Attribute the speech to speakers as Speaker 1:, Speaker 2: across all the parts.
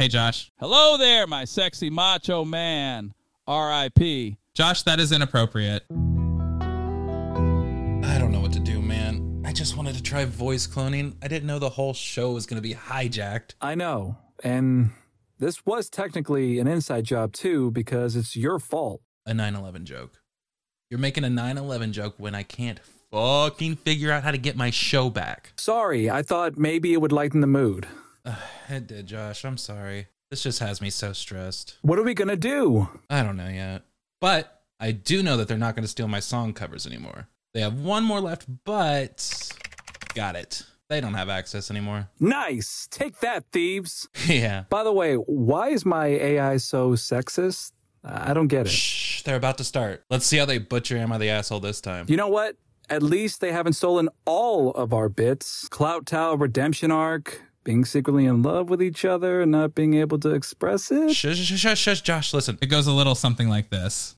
Speaker 1: Hey, Josh.
Speaker 2: Hello there, my sexy macho man. R.I.P.
Speaker 1: Josh, that is inappropriate.
Speaker 3: I don't know what to do, man. I just wanted to try voice cloning. I didn't know the whole show was going to be hijacked.
Speaker 4: I know. And this was technically an inside job too because it's your fault.
Speaker 3: A 9 11 joke. You're making a 9 11 joke when I can't fucking figure out how to get my show back.
Speaker 4: Sorry, I thought maybe it would lighten the mood.
Speaker 3: It did, Josh. I'm sorry. This just has me so stressed.
Speaker 4: What are we gonna do?
Speaker 3: I don't know yet. But I do know that they're not to steal my song covers anymore. They have one more left, but got it. They don't have access anymore.
Speaker 4: Nice! Take that, thieves!
Speaker 3: yeah.
Speaker 4: By the way, why is my AI so sexist? I don't get it.
Speaker 3: Shh, they're about to start. Let's see how they butcher Am I the Asshole this time.
Speaker 4: You know what? At least they haven't stolen all of our bits. Clout Tower redemption arc, being secretly in love with each other and not being able to express it.
Speaker 3: Shush, shush, shush, shush, Josh, listen.
Speaker 1: It goes a little something like this.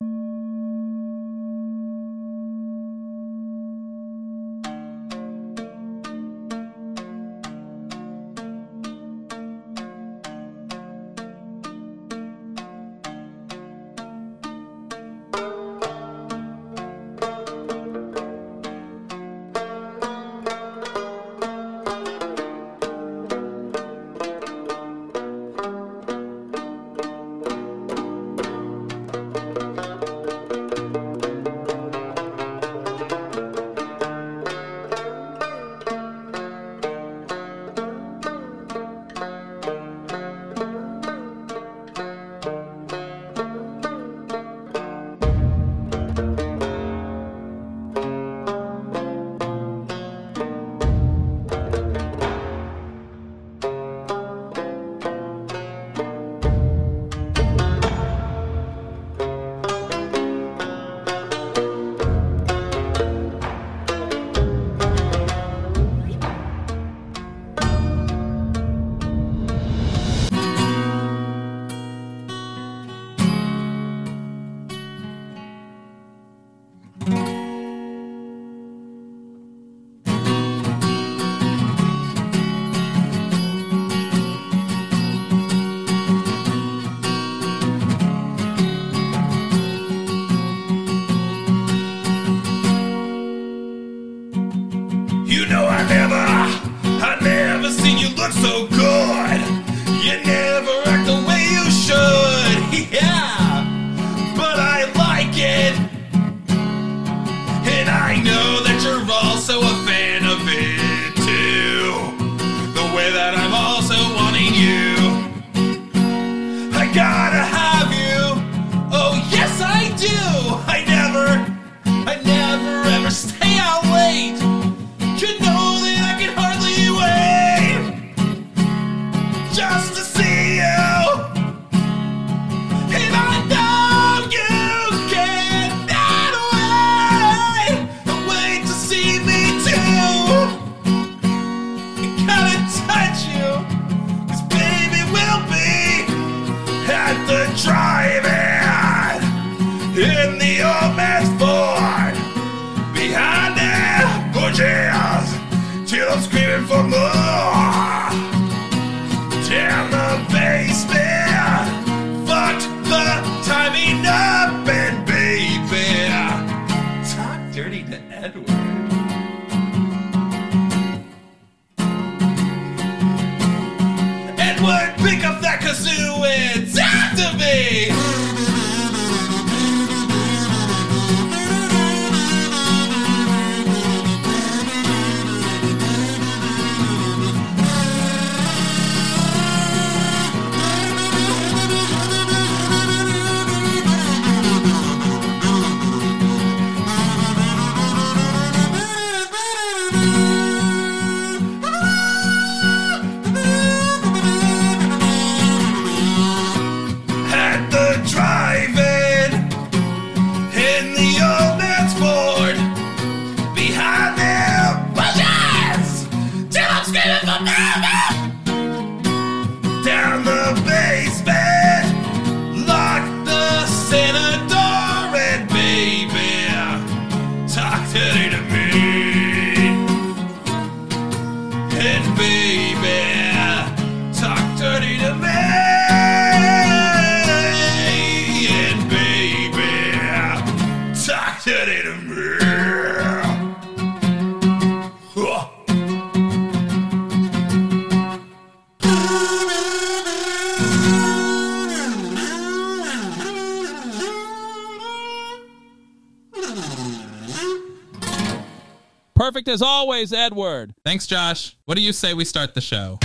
Speaker 2: As always, Edward.
Speaker 3: Thanks, Josh. What do you say we start the show?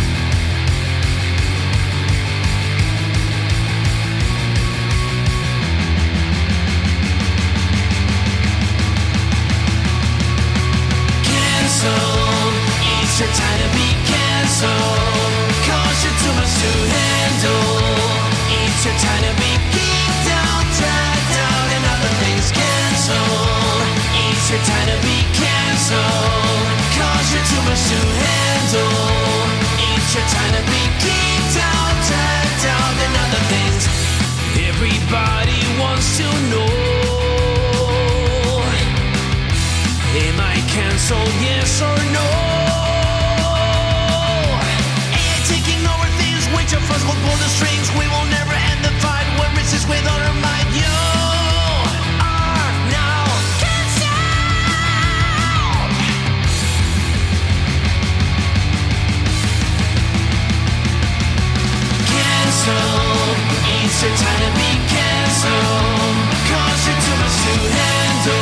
Speaker 5: Cancelled. It's your time to be cancelled. Cause you're too much to handle. It's your time to be kicked out, dragged out, and other things cancelled. It's your time to be Cause you're too much to handle. Time to be out, dragged out, and other things. Everybody wants to know. Am I cancelled? Yes or no? Taking over things will pull the strings. We will never end the fight with honor It's your time to be cancelled. Too much to handle.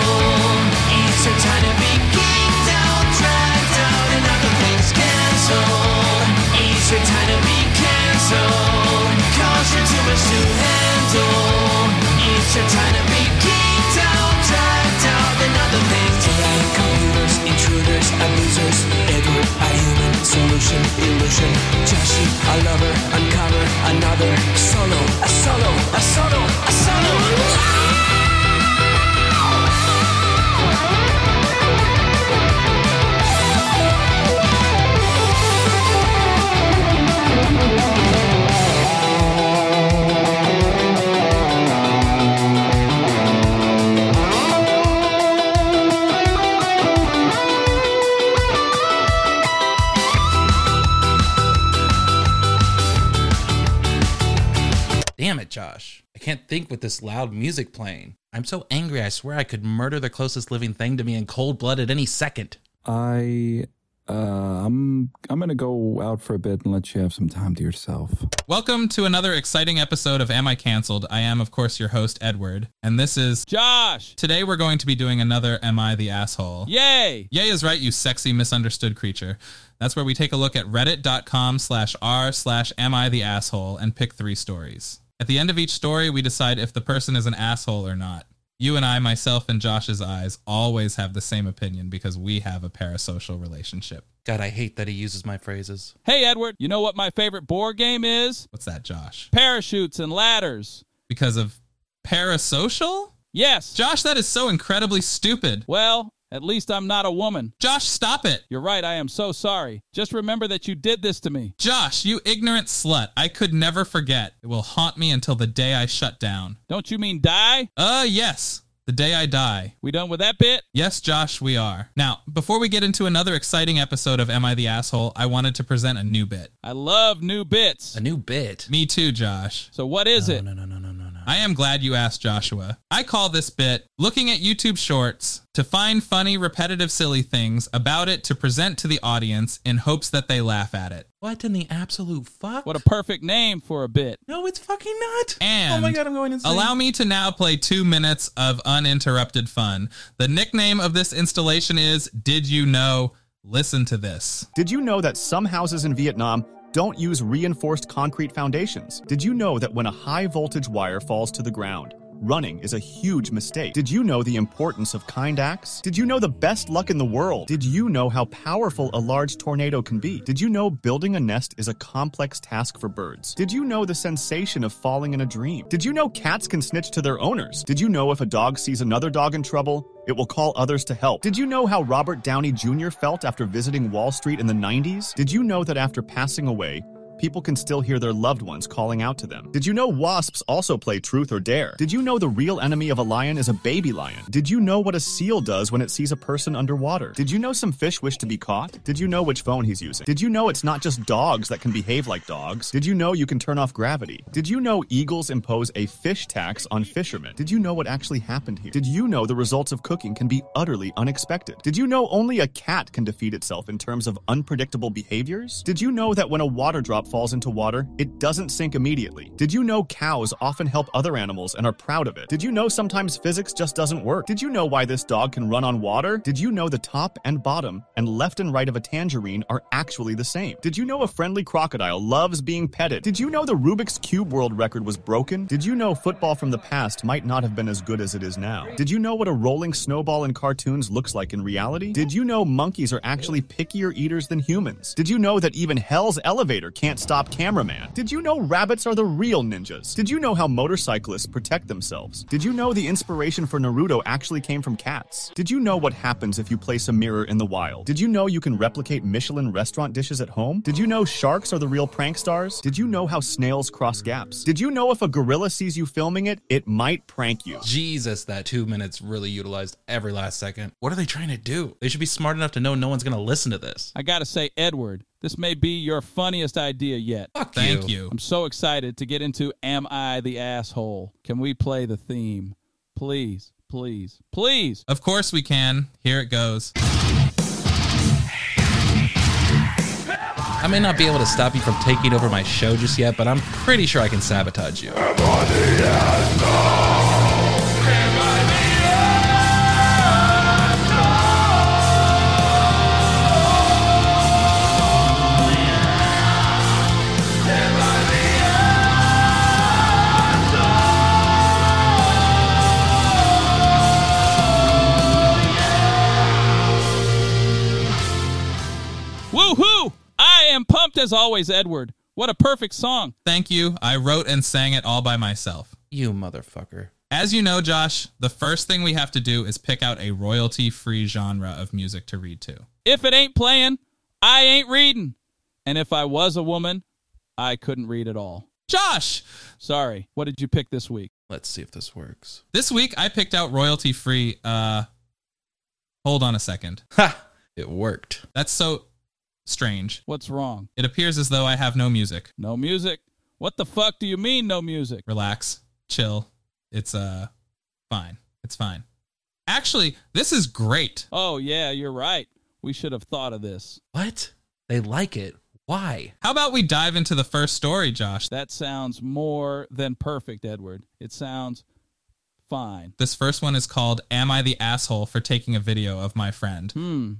Speaker 5: It's to be kicked out, dragged out, and other things cancelled. It's to be cancelled. Cause you're too much to handle. Human solution, illusion. Joshi, a lover, uncover another. Solo, a solo, a solo, a solo.
Speaker 1: Can't think with this loud music playing. I'm so angry, I swear I could murder the closest living thing to me in cold blood at any second.
Speaker 4: I, uh, I'm, I'm gonna go out for a bit and let you have some time to yourself.
Speaker 3: Welcome to another exciting episode of Am I Cancelled? I am, of course, your host, Edward, and this is.
Speaker 2: Josh.
Speaker 3: Today we're going to be doing another Am I the Asshole?
Speaker 2: Yay.
Speaker 3: Yay is right, you sexy misunderstood creature. That's where we take a look at reddit.com slash r slash am I the asshole and pick three stories. At the end of each story, we decide if the person is an asshole or not. You and I, myself and Josh's eyes, always have the same opinion because we have a parasocial relationship.
Speaker 1: God, I hate that he uses my phrases.
Speaker 2: Hey, Edward. You know what my favorite board game is?
Speaker 3: What's that, Josh?
Speaker 2: Parachutes and ladders.
Speaker 3: Because of parasocial?
Speaker 2: Yes.
Speaker 3: Josh, that is so incredibly stupid.
Speaker 2: Well, at least I'm not a woman.
Speaker 3: Josh, stop it.
Speaker 2: You're right. I am so sorry. Just remember that you did this to me.
Speaker 3: Josh, you ignorant slut. I could never forget. It will haunt me until the day I shut down.
Speaker 2: Don't you mean die?
Speaker 3: Uh, yes. The day I die.
Speaker 2: We done with that bit?
Speaker 3: Yes, Josh, we are. Now, before we get into another exciting episode of Am I the Asshole, I wanted to present a new bit.
Speaker 2: I love new bits.
Speaker 1: A new bit.
Speaker 3: Me too, Josh.
Speaker 2: So what is it?
Speaker 1: No, no, no, no, no, no.
Speaker 3: I am glad you asked, Joshua. I call this bit looking at YouTube shorts to find funny, repetitive, silly things about it to present to the audience in hopes that they laugh at it.
Speaker 1: What in the absolute fuck?
Speaker 2: What a perfect name for a bit.
Speaker 1: No, it's fucking not.
Speaker 3: And
Speaker 1: oh my god, I'm going insane.
Speaker 3: Allow me to now play two minutes of uninterrupted fun. The nickname of this installation is Did You Know? Listen to this.
Speaker 6: Did you know that some houses in Vietnam don't use reinforced concrete foundations? Did you know that when a high voltage wire falls to the ground, running is a huge mistake? Did you know the importance of kind acts? Did you know the best luck in the world? Did you know how powerful a large tornado can be? Did you know building a nest is a complex task for birds? Did you know the sensation of falling in a dream? Did you know cats can snitch to their owners? Did you know if a dog sees another dog in trouble, it will call others to help. Did you know how Robert Downey Jr. felt after visiting Wall Street in the 90s? Did you know that after passing away, people can still hear their loved ones calling out to them? Did you know wasps also play truth or dare? Did you know the real enemy of a lion is a baby lion? Did you know what a seal does when it sees a person underwater? Did you know some fish wish to be caught? Did you know which phone he's using? Did you know it's not just dogs that can behave like dogs? Did you know you can turn off gravity? Did you know eagles impose a fish tax on fishermen? Did you know what actually happened here? Did you know the results of cooking can be utterly unexpected? Did you know only a cat can defeat itself in terms of unpredictable behaviors? Did you know that when a water drop falls into water, it doesn't sink immediately. Did you know cows often help other animals and are proud of it? Did you know sometimes physics just doesn't work? Did you know why this dog can run on water? Did you know the top and bottom and left and right of a tangerine are actually the same? Did you know a friendly crocodile loves being petted? Did you know the Rubik's Cube world record was broken? Did you know football from the past might not have been as good as it is now? Did you know what a rolling snowball in cartoons looks like in reality? Did you know monkeys are actually pickier eaters than humans? Did you know that even Hell's elevator can't stop cameraman? Did you know rabbits are the real ninjas? Did you know how motorcyclists protect themselves? Did you know the inspiration for Naruto actually came from cats? Did you know what happens if you place a mirror in the wild? Did you know you can replicate Michelin restaurant dishes at home? Did you know sharks are the real prank stars? Did you know how snails cross gaps? Did you know if a gorilla sees you filming it, it might prank you?
Speaker 1: Jesus, that two minutes really utilized every last second. What are they trying to do? They should be smart enough to know no one's going to listen to this.
Speaker 2: I gotta say, Edward, this may be your funniest idea yet.
Speaker 1: Fuck
Speaker 3: Thank you.
Speaker 2: I'm so excited to get into Am I the Asshole? Can we play the theme? Please, please, please.
Speaker 3: Of course we can. Here it goes.
Speaker 1: I may not be able to stop you from taking over my show just yet, but I'm pretty sure I can sabotage you.
Speaker 2: Woohoo! As always, Edward. What a perfect song.
Speaker 3: Thank you. I wrote and sang it all by myself.
Speaker 1: You motherfucker.
Speaker 3: As you know, Josh, the first thing we have to do is pick out a royalty free genre of music to read to.
Speaker 2: If it ain't playing, I ain't reading. And if I was a woman, I couldn't read at all.
Speaker 3: Josh,
Speaker 2: Sorry. What did you pick this week?
Speaker 1: Let's see if this works.
Speaker 3: this week I picked out royalty free. Uh, hold on a second.
Speaker 1: Ha! It worked.
Speaker 3: That's so strange.
Speaker 2: What's wrong?
Speaker 3: It appears as though I have no music.
Speaker 2: No music? What the fuck do you mean, no music?
Speaker 3: Relax, chill. It's uh, fine. It's fine. Actually, this is great.
Speaker 2: Oh, yeah, you're right. We should have thought of this.
Speaker 1: What? They like it. Why?
Speaker 3: How about we dive into the first story, Josh?
Speaker 2: That sounds more than perfect, Edward. It sounds fine.
Speaker 3: This first one is called Am I the Asshole for Taking a Video of My Friend?
Speaker 2: Hmm.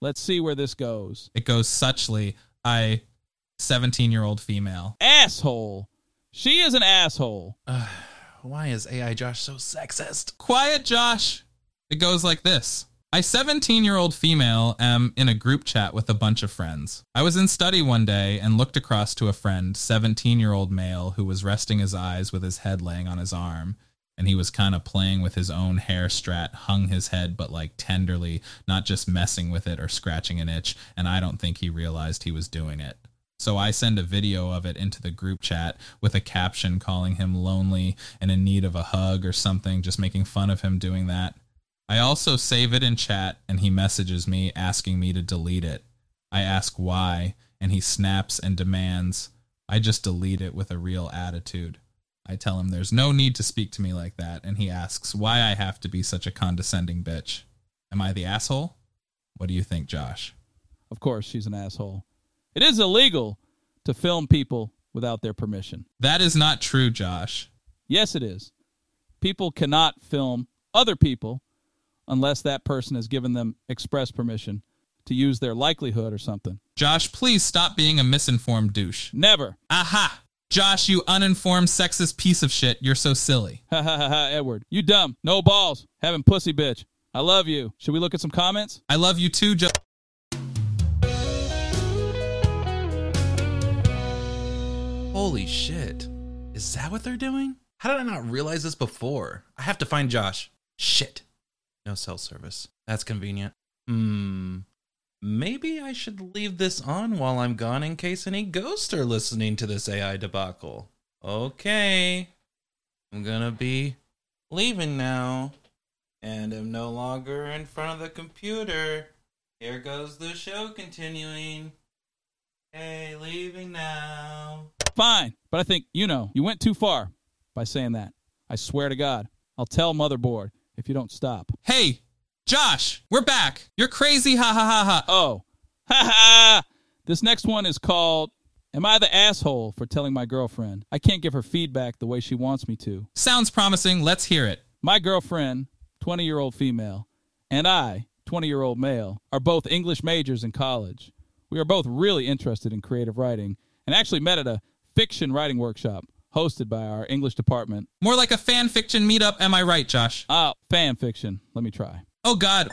Speaker 2: Let's see where this goes.
Speaker 3: It goes suchly, I, 17 year old female.
Speaker 2: Asshole. She is an asshole.
Speaker 1: Why is AI Josh so sexist?
Speaker 3: Quiet, Josh. It goes like this. I, 17 year old female, am in a group chat with a bunch of friends. I was in study one day and looked across to a friend, 17 year old male, who was resting his eyes with his head laying on his arm. And he was kind of playing with his own hair strat, hung his head, but like tenderly, not just messing with it or scratching an itch. And I don't think he realized he was doing it. So I send a video of it into the group chat with a caption calling him lonely and in need of a hug or something, just making fun of him doing that. I also save it in chat and he messages me asking me to delete it. I ask why, and he snaps and demands I just delete it with a real attitude. I tell him there's no need to speak to me like that, and he asks why I have to be such a condescending bitch. Am I the asshole? What do you think, Josh?
Speaker 2: Of course, she's an asshole. It is illegal to film people without their permission.
Speaker 3: That is not true, Josh.
Speaker 2: Yes, it is. People cannot film other people unless that person has given them express permission to use their likelihood or something.
Speaker 3: Josh, please stop being a misinformed douche.
Speaker 2: Never.
Speaker 3: Aha! Josh, you uninformed sexist piece of shit. You're so silly.
Speaker 2: Ha ha ha ha, Edward. You dumb. No balls. Having pussy bitch. I love you. Should we look at some comments?
Speaker 3: I love you too, Josh.
Speaker 1: Holy shit. Is that what they're doing? How did I not realize this before? I have to find Josh. Shit. No cell service. That's convenient. Hmm. Maybe I should leave this on while I'm gone in case any ghosts are listening to this AI debacle. Okay. I'm gonna be leaving now. And I'm no longer in front of the computer. Here goes the show continuing. Hey, leaving now.
Speaker 2: Fine. But I think, you know, you went too far by saying that. I swear to God. I'll tell Motherboard if you don't stop.
Speaker 3: Hey, Josh, we're back. You're crazy. Ha ha ha ha.
Speaker 2: Oh. Ha ha! This next one is called Am I the asshole for telling my girlfriend I can't give her feedback the way she wants me to?
Speaker 3: Sounds promising. Let's hear it.
Speaker 2: My girlfriend, 20 year old female, and I, 20 year old male, are both English majors in college. We are both really interested in creative writing and actually met at a fiction writing workshop hosted by our English department.
Speaker 3: More like a fan fiction meetup, am I right, Josh?
Speaker 2: Ah, fan fiction. Let me try.
Speaker 3: Oh, God.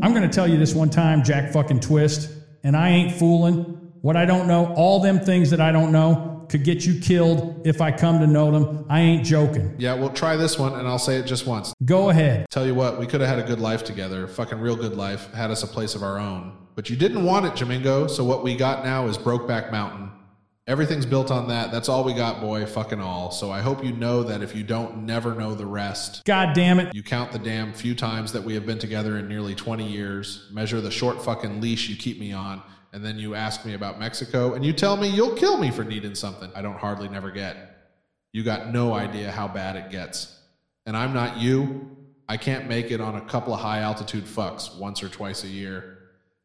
Speaker 7: I'm going to tell you this one time, Jack fucking Twist, and I ain't fooling. What I don't know, all them things that I don't know could get you killed if I come to know them. I ain't joking.
Speaker 8: Yeah, we'll try this one, and I'll say it just once.
Speaker 7: Go ahead.
Speaker 8: Tell you what, we could have had a good life together, fucking real good life, had us a place of our own. But you didn't want it, Jamingo, so what we got now is Brokeback Mountain. Everything's built on that. That's all we got, boy, fucking all. So I hope you know that if you don't never know the rest.
Speaker 7: God damn it.
Speaker 8: You count the damn few times that we have been together in nearly 20 years, measure the short fucking leash you keep me on, and then you ask me about Mexico, and you tell me you'll kill me for needing something I don't hardly never get. You got no idea how bad it gets. And I'm not you. I can't make it on a couple of high altitude fucks once or twice a year.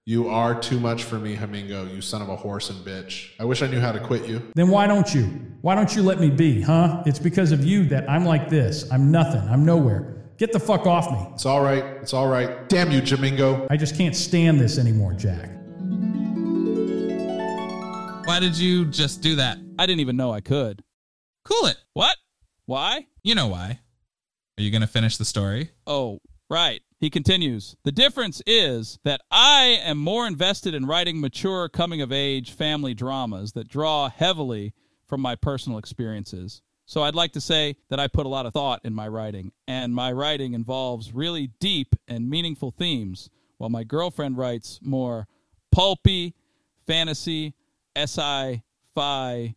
Speaker 8: You are too much for me, Hamingo, you son of a horse and bitch. I wish I knew how to quit you.
Speaker 7: Then why don't you? Why don't you let me be, huh? It's because of you that I'm like this. I'm nothing. I'm nowhere. Get the fuck off me.
Speaker 8: It's all right. It's all right. Damn you, Jamingo.
Speaker 7: I just can't stand this anymore, Jack.
Speaker 3: Why did you just do that?
Speaker 2: I didn't even know I could.
Speaker 3: Cool it.
Speaker 2: What? Why?
Speaker 3: You know why. Are you going to finish the story?
Speaker 2: Oh, right. He continues The difference is that I am more invested in writing mature coming of age family dramas that draw heavily from my personal experiences. So I'd like to say that I put a lot of thought in my writing, and my writing involves really deep and meaningful themes, while my girlfriend writes more pulpy, fantasy, sci fi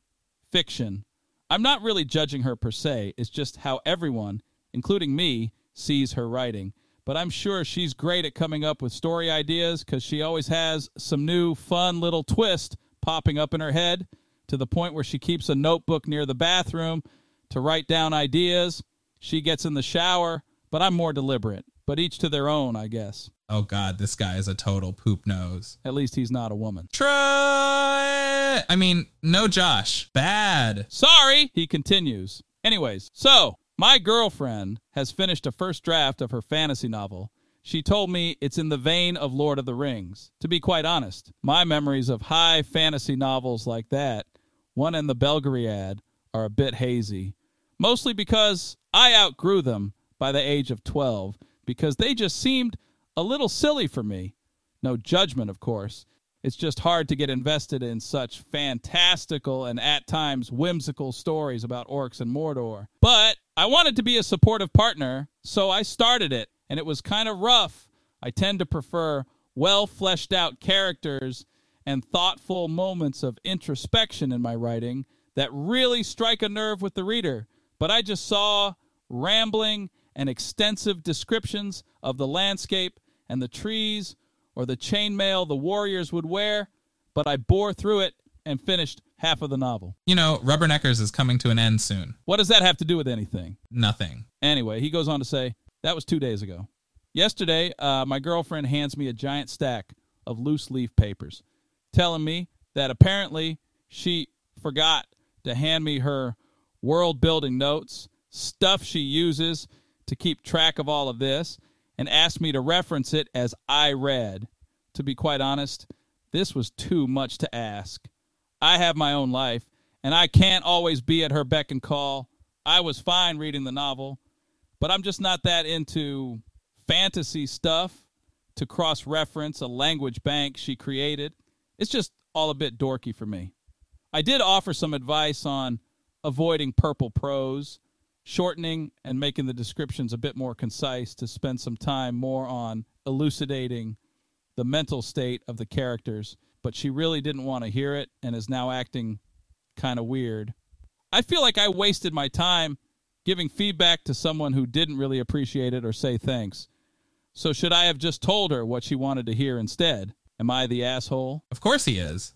Speaker 2: fiction. I'm not really judging her per se, it's just how everyone, including me, sees her writing. But I'm sure she's great at coming up with story ideas because she always has some new fun little twist popping up in her head to the point where she keeps a notebook near the bathroom to write down ideas. She gets in the shower, but I'm more deliberate. But each to their own, I guess.
Speaker 3: Oh, God, this guy is a total poop nose.
Speaker 2: At least he's not a woman.
Speaker 3: Try. I mean, no, Josh. Bad.
Speaker 2: Sorry, he continues. Anyways, so my girlfriend has finished a first draft of her fantasy novel. She told me it's in the vein of Lord of the Rings. To be quite honest, my memories of high fantasy novels like that, one in the Belgariad, are a bit hazy. Mostly because I outgrew them by the age of 12, because they just seemed a little silly for me. No judgment, of course. It's just hard to get invested in such fantastical and at times whimsical stories about orcs and Mordor. But I wanted to be a supportive partner, so I started it, and it was kind of rough. I tend to prefer well fleshed out characters and thoughtful moments of introspection in my writing that really strike a nerve with the reader. But I just saw rambling and extensive descriptions of the landscape and the trees or the chainmail the warriors would wear, but I bore through it and finished half of the novel.
Speaker 3: You know, Rubberneckers is coming to an end soon.
Speaker 2: What does that have to do with anything?
Speaker 3: Nothing.
Speaker 2: Anyway, he goes on to say, that was two days ago. Yesterday, uh, my girlfriend hands me a giant stack of loose leaf papers, telling me that apparently she forgot to hand me her world building notes, stuff she uses to keep track of all of this, and asked me to reference it as I read. To be quite honest, this was too much to ask. I have my own life, and I can't always be at her beck and call. I was fine reading the novel, but I'm just not that into fantasy stuff to cross reference a language bank she created. It's just all a bit dorky for me. I did offer some advice on avoiding purple prose, shortening and making the descriptions a bit more concise to spend some time more on elucidating the mental state of the characters, but she really didn't want to hear it and is now acting kind of weird. I feel like I wasted my time giving feedback to someone who didn't really appreciate it or say thanks. So, should I have just told her what she wanted to hear instead? Am I the asshole?
Speaker 3: Of course he is.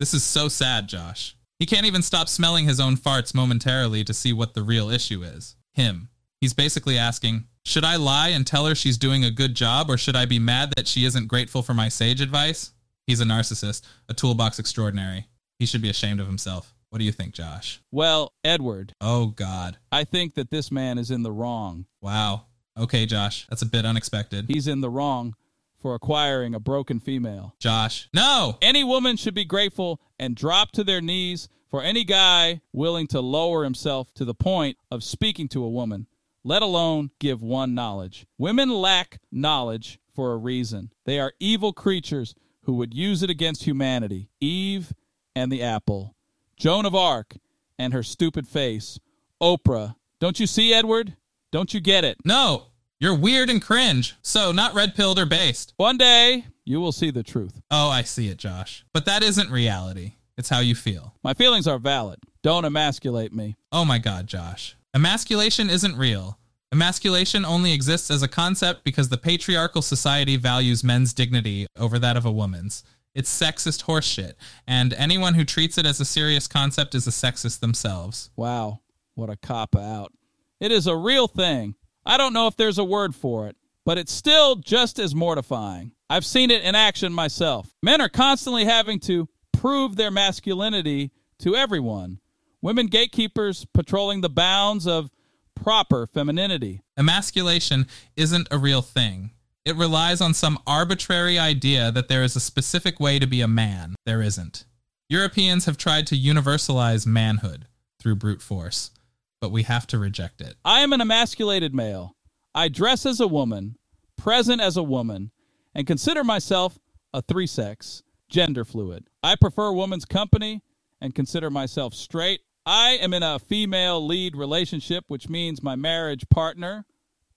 Speaker 3: This is so sad, Josh. He can't even stop smelling his own farts momentarily to see what the real issue is. Him. He's basically asking, should I lie and tell her she's doing a good job, or should I be mad that she isn't grateful for my sage advice? He's a narcissist, a toolbox extraordinary. He should be ashamed of himself. What do you think, Josh?
Speaker 2: Well, Edward,
Speaker 3: Oh, God.
Speaker 2: I think that this man is in the wrong.
Speaker 3: Wow. Okay, Josh. That's a bit unexpected.
Speaker 2: He's in the wrong for acquiring a broken female.
Speaker 3: Josh. No!
Speaker 2: Any woman should be grateful and drop to their knees for any guy willing to lower himself to the point of speaking to a woman, let alone give one knowledge. Women lack knowledge for a reason. They are evil creatures who would use it against humanity. Eve and the apple. Joan of Arc and her stupid face. Oprah. Don't you see, Edward? Don't you get it?
Speaker 3: No! You're weird and cringe. So, not red pilled or based.
Speaker 2: One day, you will see the truth.
Speaker 3: Oh, I see it, Josh. But that isn't reality. It's how you feel.
Speaker 2: My feelings are valid. Don't emasculate me.
Speaker 3: Oh my god, Josh. Emasculation isn't real. Emasculation only exists as a concept because the patriarchal society values men's dignity over that of a woman's. It's sexist horseshit, and anyone who treats it as a serious concept is a sexist themselves.
Speaker 2: Wow, what a cop out. It is a real thing. I don't know if there's a word for it, but it's still just as mortifying. I've seen it in action myself. Men are constantly having to prove their masculinity to everyone. Women gatekeepers patrolling the bounds of proper femininity.
Speaker 3: Emasculation isn't a real thing. It relies on some arbitrary idea that there is a specific way to be a man. There isn't. Europeans have tried to universalize manhood through brute force, but we have to reject it.
Speaker 2: I am an emasculated male. I dress as a woman, present as a woman, and consider myself a three sex, gender fluid. I prefer woman's company and consider myself straight. I am in a female led relationship, which means my marriage partner,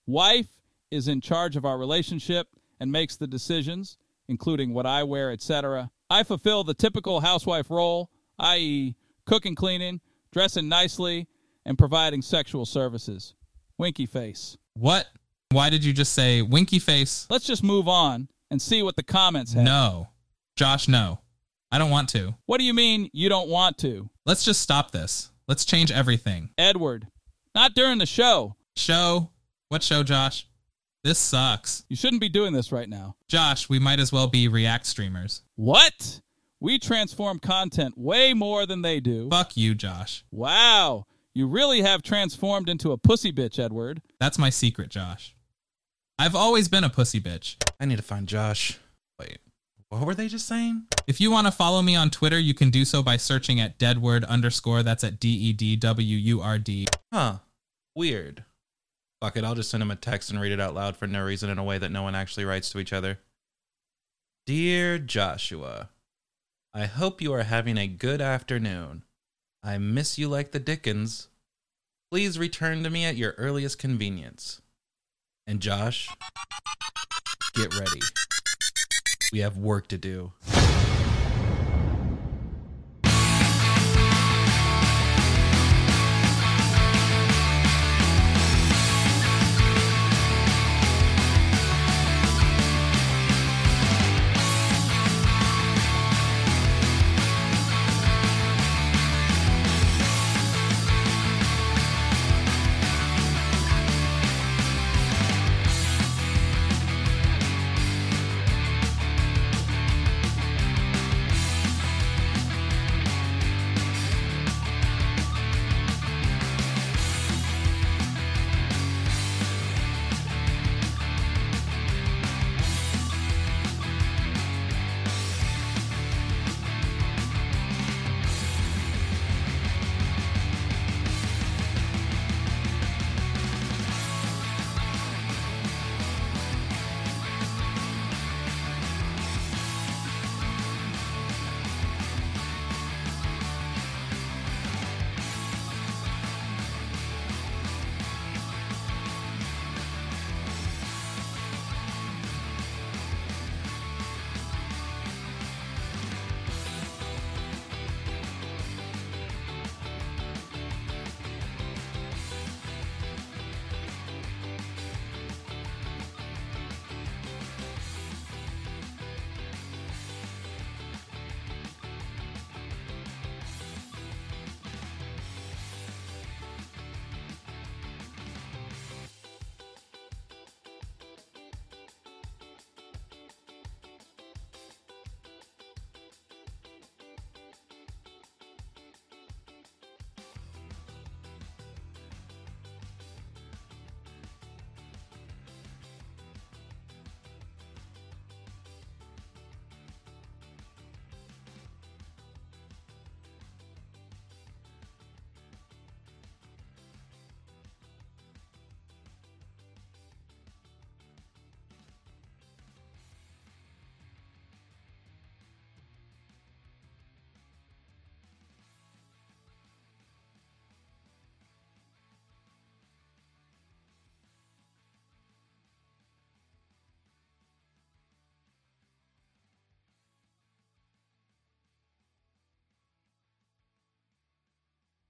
Speaker 2: wife, is in charge of our relationship and makes the decisions, including what I wear, etc. I fulfill the typical housewife role, i.e., cooking, cleaning, dressing nicely, and providing sexual services. Winky face.
Speaker 3: What? Why did you just say winky face?
Speaker 2: Let's just move on and see what the comments have.
Speaker 3: No. Josh, no. I don't want to.
Speaker 2: What do you mean you don't want to?
Speaker 3: Let's just stop this. Let's change everything.
Speaker 2: Edward, not during the show.
Speaker 3: Show? What show, Josh? This sucks.
Speaker 2: You shouldn't be doing this right now.
Speaker 3: Josh, we might as well be React streamers.
Speaker 2: What? We transform content way more than they do.
Speaker 3: Fuck you, Josh.
Speaker 2: Wow. You really have transformed into a pussy bitch, Edward.
Speaker 3: That's my secret, Josh. I've always been a pussy bitch.
Speaker 1: I need to find Josh. Wait, what were they just saying?
Speaker 3: If you want to follow me on Twitter, you can do so by searching at deadword underscore. That's at D E D W U R D.
Speaker 1: Huh. Weird. Fuck it, I'll just send him a text and read it out loud for no reason in a way that no one actually writes to each other. Dear Joshua, I hope you are having a good afternoon. I miss you like the Dickens. Please return to me at your earliest convenience. And Josh, get ready. We have work to do.